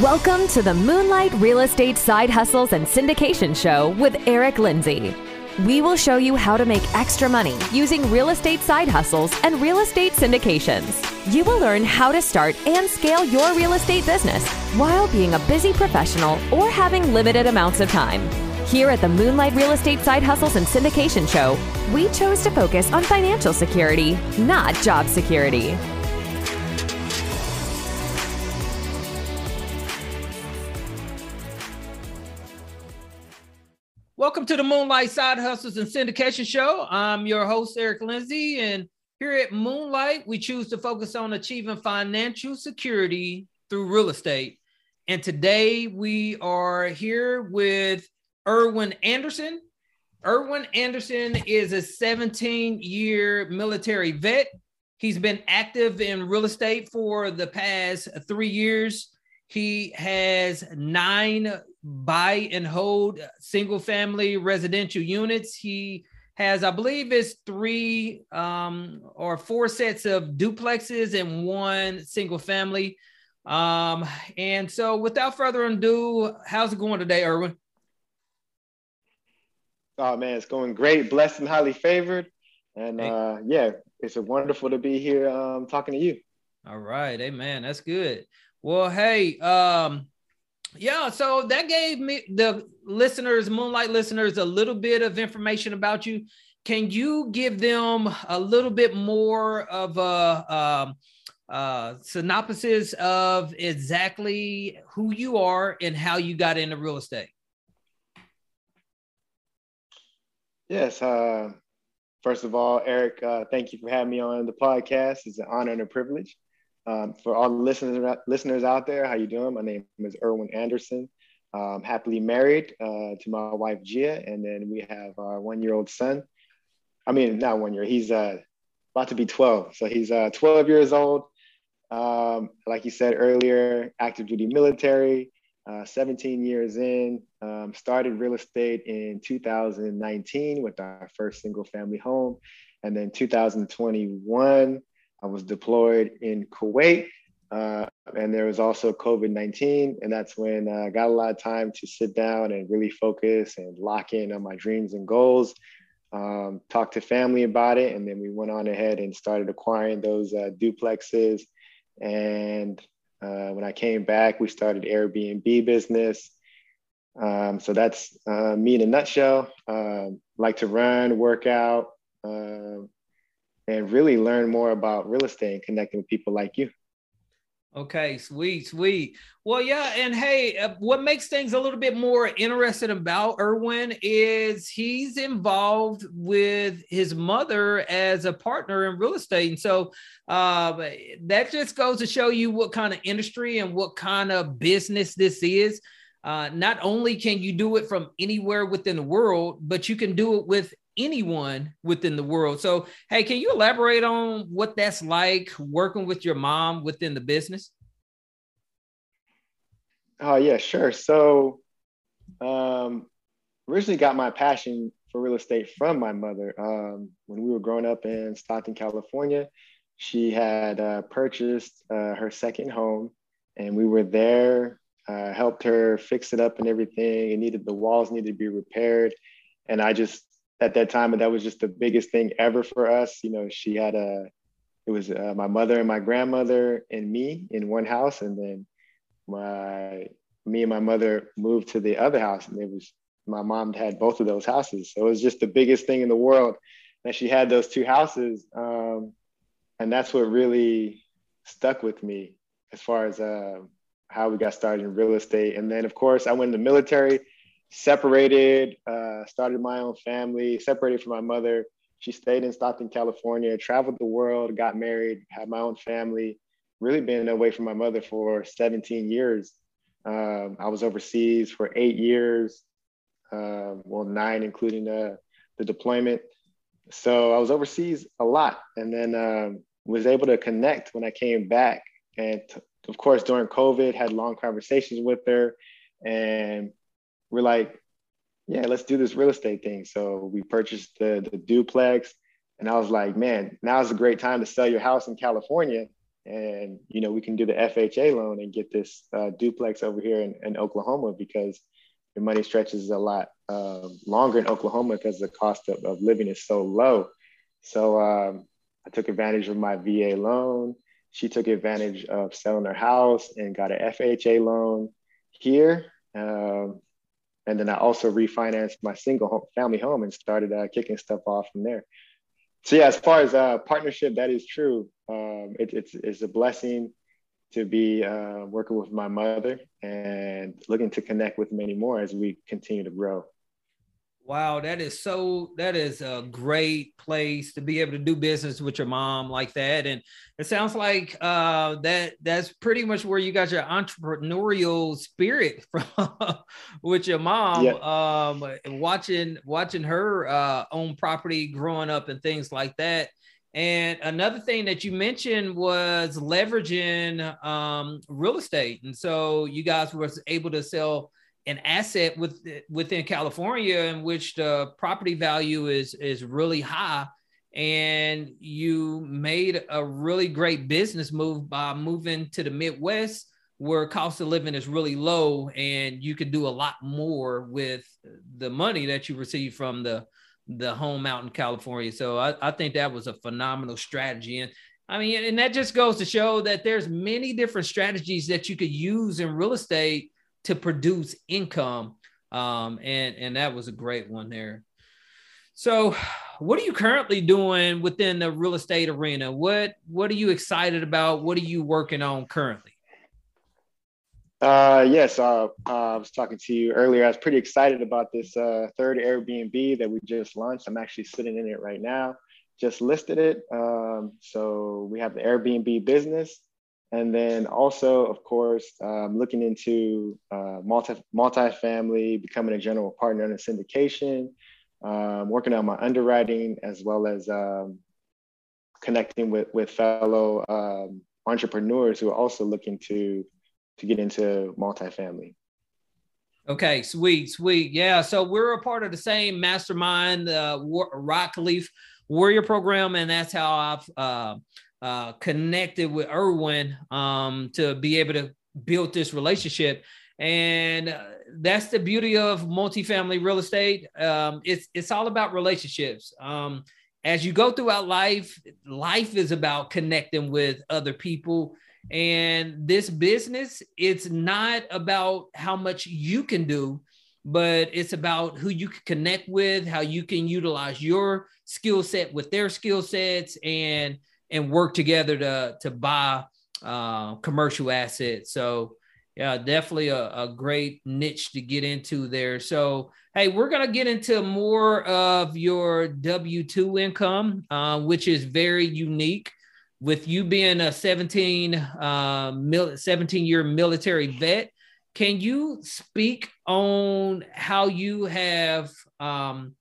Welcome to the Moonlight Real Estate Side Hustles and Syndication Show with Eric Lindsey. We will show you how to make extra money using real estate side hustles and real estate syndications. You will learn how to start and scale your real estate business while being a busy professional or having limited amounts of time. Here at the Moonlight Real Estate Side Hustles and Syndication Show, we chose to focus on financial security, not job security. Welcome to the Moonlight Side Hustles and Syndication Show. I'm your host, Eric Lindsey, and here at Moonlight, we choose to focus on achieving financial security through real estate. And today we are here with Irwin Anderson. Irwin Anderson is a 17 year military vet. He's been active in real estate for the past three years. He has nine buy and hold single family residential units. He has, I believe, it's three um, or four sets of duplexes and one single family. Um, and so, without further ado, how's it going today, Irwin? Oh man, it's going great, blessed and highly favored, and uh, yeah, it's wonderful to be here um, talking to you. All right, amen. That's good. Well, hey, um, yeah, so that gave me the listeners, Moonlight listeners, a little bit of information about you. Can you give them a little bit more of a um, uh, synopsis of exactly who you are and how you got into real estate? Yes. Uh, first of all, Eric, uh, thank you for having me on the podcast. It's an honor and a privilege. Um, for all the listeners listeners out there, how you doing? My name is Irwin Anderson. Um, happily married uh, to my wife Gia, and then we have our one-year-old son. I mean, not one year. He's uh, about to be 12, so he's uh, 12 years old. Um, like you said earlier, active duty military. Uh, 17 years in, um, started real estate in 2019 with our first single family home. And then 2021, I was deployed in Kuwait. Uh, and there was also COVID 19. And that's when I got a lot of time to sit down and really focus and lock in on my dreams and goals. Um, talk to family about it. And then we went on ahead and started acquiring those uh, duplexes. And uh, when I came back, we started Airbnb business. Um, so that's uh, me in a nutshell. Um, like to run, work out, uh, and really learn more about real estate and connecting with people like you. Okay, sweet, sweet. Well, yeah, and hey, uh, what makes things a little bit more interesting about Irwin is he's involved with his mother as a partner in real estate, and so uh, that just goes to show you what kind of industry and what kind of business this is. Uh, not only can you do it from anywhere within the world, but you can do it with anyone within the world. So, hey, can you elaborate on what that's like working with your mom within the business? Oh, yeah, sure. So, um, originally got my passion for real estate from my mother. Um, when we were growing up in Stockton, California, she had uh, purchased uh, her second home, and we were there, uh, helped her fix it up and everything. It needed the walls needed to be repaired, and I just at that time, and that was just the biggest thing ever for us. You know, she had a, it was uh, my mother and my grandmother and me in one house, and then my me and my mother moved to the other house, and it was my mom had both of those houses, so it was just the biggest thing in the world that she had those two houses, um, and that's what really stuck with me as far as uh, how we got started in real estate. And then, of course, I went in the military separated, uh, started my own family, separated from my mother. She stayed in Stockton, California, traveled the world, got married, had my own family, really been away from my mother for 17 years. Um, I was overseas for eight years, uh, well, nine, including the, the deployment. So I was overseas a lot and then um, was able to connect when I came back. And t- of course, during COVID, had long conversations with her and we're like, yeah, let's do this real estate thing. So we purchased the, the duplex. And I was like, man, now's a great time to sell your house in California and you know we can do the FHA loan and get this uh, duplex over here in, in, Oklahoma because the money stretches a lot uh, longer in Oklahoma because the cost of, of, living is so low. So um, I took advantage of my VA loan. She took advantage of selling her house and got an FHA loan here. Um, and then I also refinanced my single home, family home and started uh, kicking stuff off from there. So yeah, as far as uh, partnership, that is true. Um, it, it's it's a blessing to be uh, working with my mother and looking to connect with many more as we continue to grow. Wow, that is so that is a great place to be able to do business with your mom like that. And it sounds like uh that that's pretty much where you got your entrepreneurial spirit from with your mom. Yeah. Um watching watching her uh own property growing up and things like that. And another thing that you mentioned was leveraging um, real estate. And so you guys were able to sell an asset with within California in which the property value is is really high and you made a really great business move by moving to the Midwest where cost of living is really low and you can do a lot more with the money that you receive from the the home out in California. So I, I think that was a phenomenal strategy. And I mean, and that just goes to show that there's many different strategies that you could use in real estate to produce income. Um, and and that was a great one there. So, what are you currently doing within the real estate arena? What what are you excited about? What are you working on currently? Uh, yes, uh, uh, I was talking to you earlier. I was pretty excited about this uh, third Airbnb that we just launched. I'm actually sitting in it right now. Just listed it. Um, so we have the Airbnb business. And then also, of course, um, looking into uh, multi multifamily, becoming a general partner in a syndication, um, working on my underwriting, as well as um, connecting with with fellow um, entrepreneurs who are also looking to to get into multifamily. Okay, sweet, sweet. Yeah, so we're a part of the same mastermind, uh, Rock Leaf Warrior Program, and that's how I've uh, uh, connected with Irwin um, to be able to build this relationship. And uh, that's the beauty of multifamily real estate. Um, it's it's all about relationships. Um, as you go throughout life, life is about connecting with other people. And this business, it's not about how much you can do, but it's about who you can connect with, how you can utilize your skill set with their skill sets, and and work together to to buy uh, commercial assets. So yeah, definitely a, a great niche to get into there. So hey, we're gonna get into more of your W two income, uh, which is very unique. With you being a 17, uh, mil- 17 year military vet, can you speak on how you have um,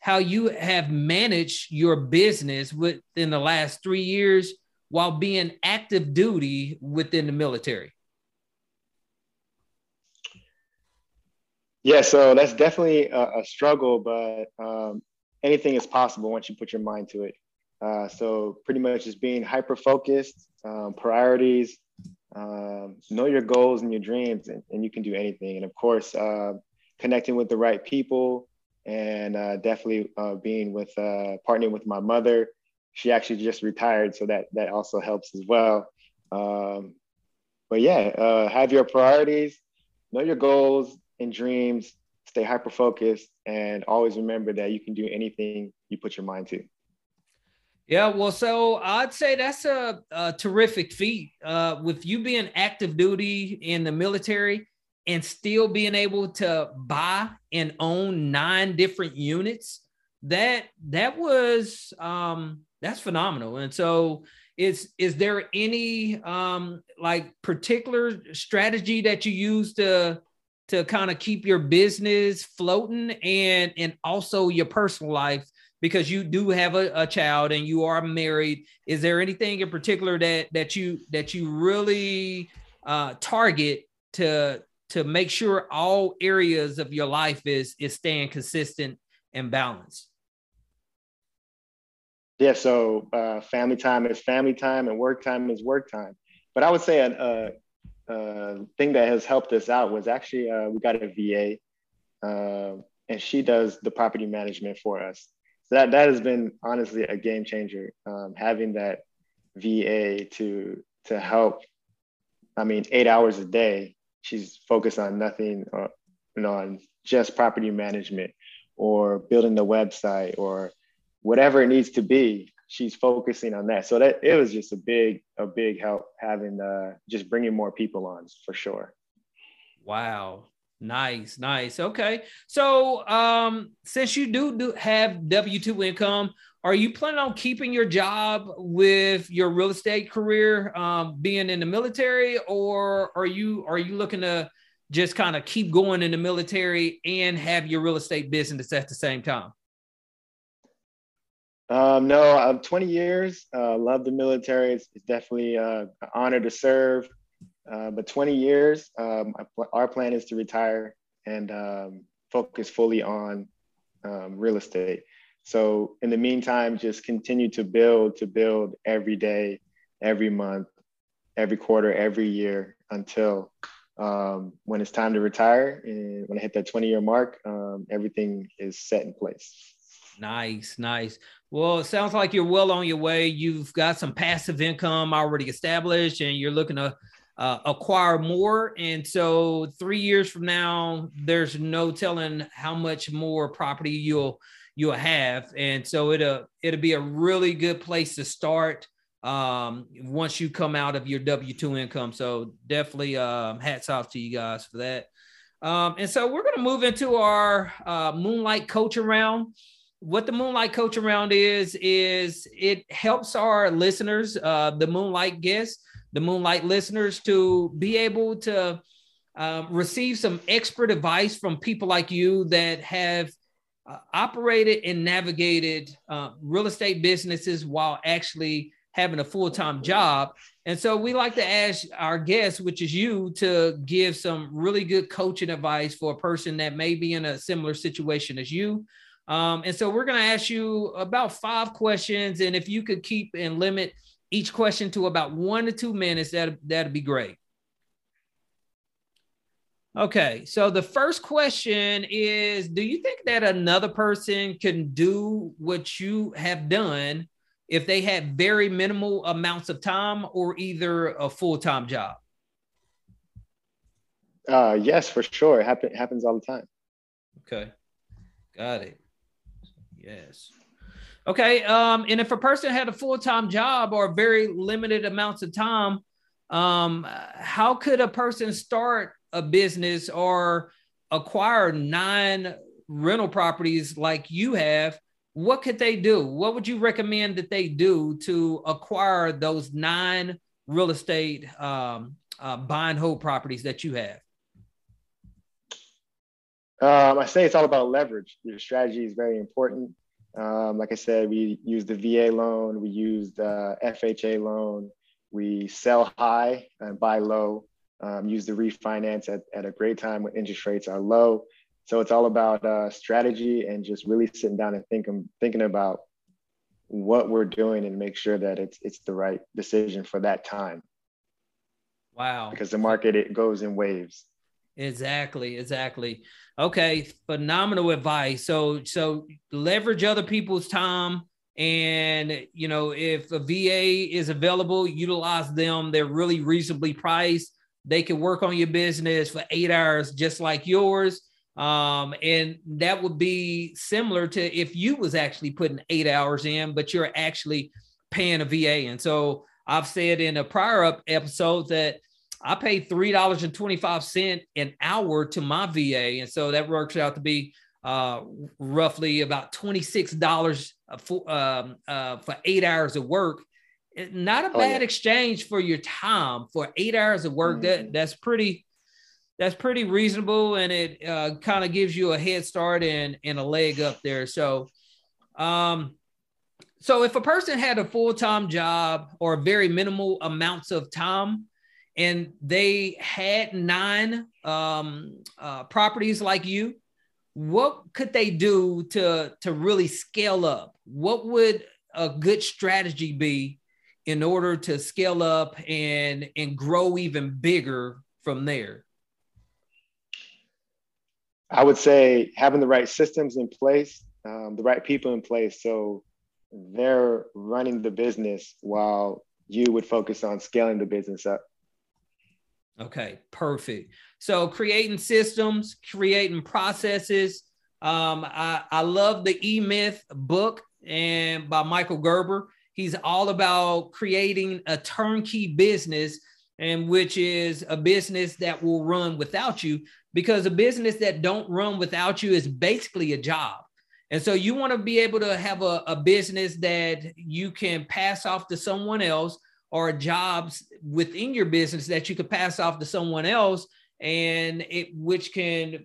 how you have managed your business within the last three years while being active duty within the military? Yeah, so that's definitely a, a struggle, but um, anything is possible once you put your mind to it. Uh, so pretty much just being hyper focused, um, priorities, um, know your goals and your dreams, and, and, you can do anything. And of course, uh, connecting with the right people, and uh, definitely uh, being with uh, partnering with my mother. She actually just retired, so that that also helps as well. Um, but yeah, uh, have your priorities, know your goals and dreams, stay hyper focused, and always remember that you can do anything you put your mind to. Yeah, well, so I'd say that's a, a terrific feat. Uh, with you being active duty in the military, and still being able to buy and own nine different units that that was um that's phenomenal. And so is is there any um like particular strategy that you use to to kind of keep your business floating and and also your personal life? Because you do have a, a child and you are married. Is there anything in particular that that you that you really uh target to to make sure all areas of your life is is staying consistent and balanced Yeah, so uh, family time is family time, and work time is work time. But I would say a, a, a thing that has helped us out was actually uh, we got a VA, uh, and she does the property management for us. So that that has been honestly a game changer. Um, having that VA to to help. I mean, eight hours a day, she's focused on nothing, or, you know, on just property management or building the website or whatever it needs to be she's focusing on that. So that it was just a big a big help having uh just bringing more people on for sure. Wow. Nice nice. Okay. So um since you do, do have w2 income are you planning on keeping your job with your real estate career um, being in the military or are you are you looking to just kind of keep going in the military and have your real estate business at the same time um, no, I'm 20 years. Uh, love the military. It's, it's definitely uh, an honor to serve. Uh, but 20 years, um, our plan is to retire and um, focus fully on um, real estate. So in the meantime, just continue to build, to build every day, every month, every quarter, every year until um, when it's time to retire. And when I hit that 20 year mark, um, everything is set in place. Nice, nice. Well, it sounds like you're well on your way. You've got some passive income already established, and you're looking to uh, acquire more. And so, three years from now, there's no telling how much more property you'll you'll have. And so, it'll it'll be a really good place to start um, once you come out of your W two income. So, definitely, um, hats off to you guys for that. Um, and so, we're to move into our uh, moonlight coaching round what the moonlight coach around is is it helps our listeners uh, the moonlight guests the moonlight listeners to be able to uh, receive some expert advice from people like you that have uh, operated and navigated uh, real estate businesses while actually having a full-time job and so we like to ask our guests which is you to give some really good coaching advice for a person that may be in a similar situation as you um, and so we're going to ask you about five questions. And if you could keep and limit each question to about one to two minutes, that, that'd be great. Okay, so the first question is Do you think that another person can do what you have done if they had very minimal amounts of time or either a full time job? Uh, yes, for sure. It happen, happens all the time. Okay, got it. Yes. Okay. Um, and if a person had a full time job or very limited amounts of time, um, how could a person start a business or acquire nine rental properties like you have? What could they do? What would you recommend that they do to acquire those nine real estate um, uh, buy and hold properties that you have? Um, I say it's all about leverage. Your strategy is very important. Um, like I said, we used the VA loan, we used the FHA loan, we sell high and buy low, um, use the refinance at, at a great time when interest rates are low. So it's all about uh, strategy and just really sitting down and thinking thinking about what we're doing and make sure that it's it's the right decision for that time. Wow. Because the market it goes in waves. Exactly, exactly. Okay, phenomenal advice. So so leverage other people's time and you know if a VA is available, utilize them. They're really reasonably priced. They can work on your business for 8 hours just like yours. Um, and that would be similar to if you was actually putting 8 hours in but you're actually paying a VA. And so I've said in a prior up episode that I pay three dollars and twenty five cent an hour to my VA, and so that works out to be uh, roughly about twenty six dollars for um, uh, for eight hours of work. Not a oh, bad yeah. exchange for your time for eight hours of work. Mm-hmm. That that's pretty that's pretty reasonable, and it uh, kind of gives you a head start and and a leg up there. So, um, so if a person had a full time job or very minimal amounts of time and they had nine um, uh, properties like you, what could they do to to really scale up? What would a good strategy be in order to scale up and and grow even bigger from there? I would say having the right systems in place, um, the right people in place, so they're running the business while you would focus on scaling the business up. Okay, perfect. So creating systems, creating processes. Um, I, I love the E Myth book and by Michael Gerber. He's all about creating a turnkey business and which is a business that will run without you because a business that don't run without you is basically a job. And so you want to be able to have a, a business that you can pass off to someone else or jobs within your business that you could pass off to someone else and it which can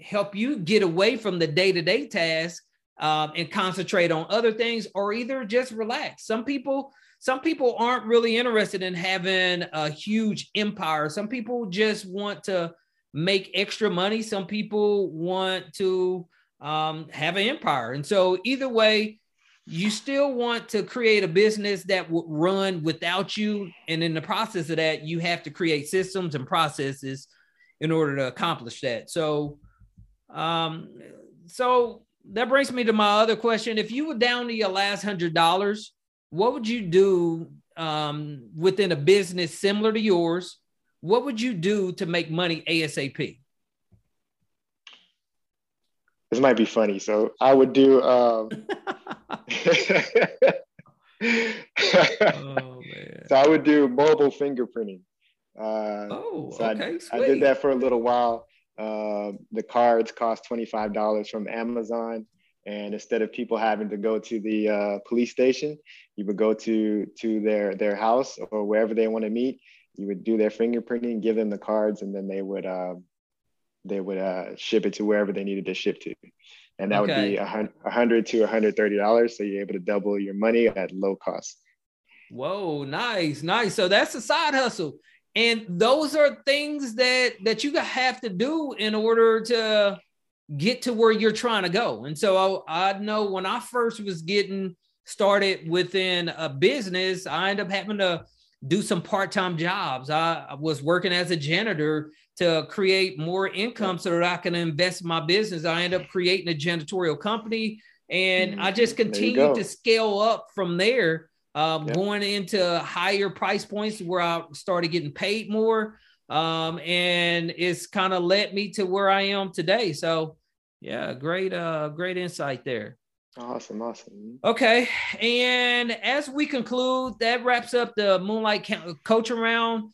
help you get away from the day-to-day task um, and concentrate on other things or either just relax some people some people aren't really interested in having a huge empire some people just want to make extra money some people want to um, have an empire and so either way you still want to create a business that would run without you. And in the process of that, you have to create systems and processes in order to accomplish that. So, um, so that brings me to my other question. If you were down to your last hundred dollars, what would you do um, within a business similar to yours? What would you do to make money ASAP? This might be funny. So I would do um, oh, so I would do mobile fingerprinting. Uh, oh, so okay. I, I, did that for a little while. Uh, the cards cost $25 from Amazon. And instead of people having to go to the uh, police station, you would go to, to their, their house or wherever they want to meet. You would do their fingerprinting, give them the cards, and then they would, uh, they would uh, ship it to wherever they needed to ship to and that okay. would be a hundred to hundred thirty dollars. So you're able to double your money at low cost. Whoa, nice, nice. So that's a side hustle, and those are things that that you have to do in order to get to where you're trying to go. And so I, I know when I first was getting started within a business, I ended up having to do some part-time jobs. I, was working as a janitor to create more income so that I can invest in my business. I end up creating a janitorial company and I just mm-hmm. to scale up from there, um, going into higher price points where I started getting paid more. Um, and it's kind of led me to where I am today. So yeah, great, uh, great insight there. Awesome, awesome. Okay, and as we conclude, that wraps up the Moonlight Coach Around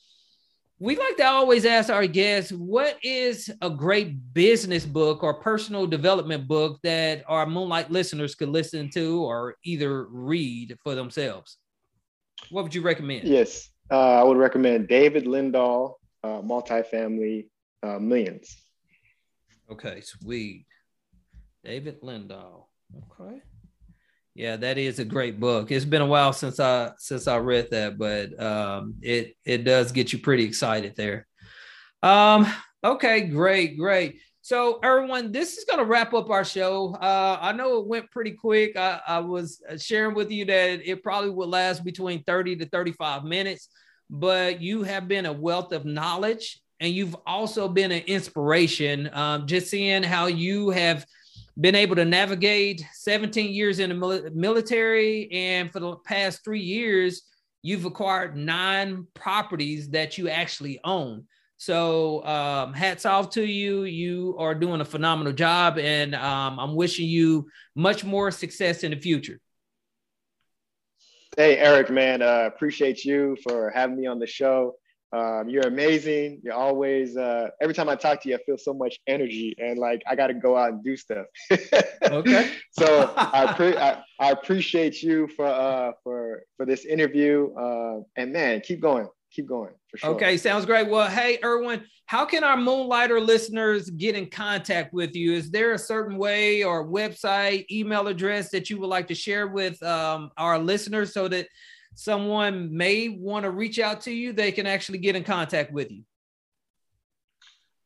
we like to always ask our guests what is a great business book or personal development book that our moonlight listeners could listen to or either read for themselves? What would you recommend? Yes uh, i would recommend david lindahl uh, multifamily uh, millions. Okay sweet. David lindahl okay yeah, that is a great book. It's been a while since I since I read that, but um, it it does get you pretty excited there. Um, okay, great, great. So, everyone, this is going to wrap up our show. Uh, I know it went pretty quick. I, I was sharing with you that it probably would last between 30 to 35 minutes, but you have been a wealth of knowledge and you've also been an inspiration. Um, just seeing how you have been able to navigate 17 years in the military and for the past three years you've acquired nine properties that you actually own. So um, hats off to you. You are doing a phenomenal job and um, i'm wishing you much more success in the future. Hey eric man uh, appreciate you for having me on the show um, you're amazing. You're always uh, every time I talk to you, I feel so much energy and like I got to go out and do stuff. okay. so I, pre- I, I appreciate you for uh, for for this interview. Uh, and man, keep going, keep going for sure. Okay, sounds great. Well, hey, Irwin, how can our Moonlighter listeners get in contact with you? Is there a certain way or website, email address that you would like to share with um, our listeners so that someone may want to reach out to you, they can actually get in contact with you?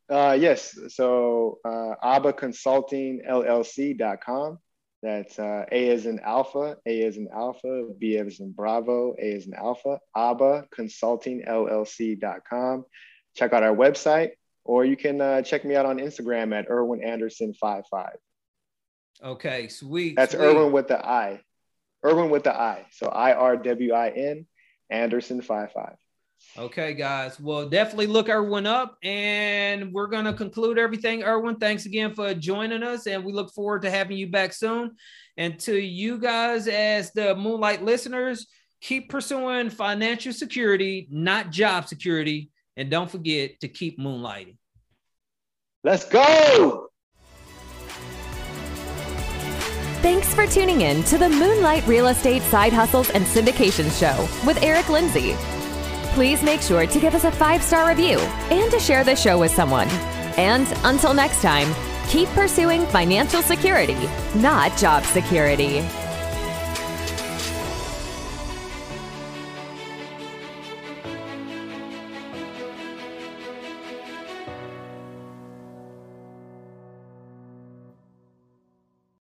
Uh, yes. So uh, abaconsultingllc.com. That's uh, A is in Alpha, A is in Alpha, B is in Bravo, A is in Alpha, ABA Consulting LLC.com. Check out our website, or you can uh, check me out on Instagram at Irwin Anderson55. Okay, sweet. That's sweet. Irwin with the I. Irwin with the I. So I R W I N Anderson 55. Okay, guys. Well, definitely look Irwin up, and we're gonna conclude everything. Irwin, thanks again for joining us, and we look forward to having you back soon. And to you guys, as the Moonlight listeners, keep pursuing financial security, not job security, and don't forget to keep moonlighting. Let's go. Thanks for tuning in to the Moonlight Real Estate Side Hustles and Syndication Show with Eric Lindsey. Please make sure to give us a five star review and to share the show with someone. And until next time, keep pursuing financial security, not job security.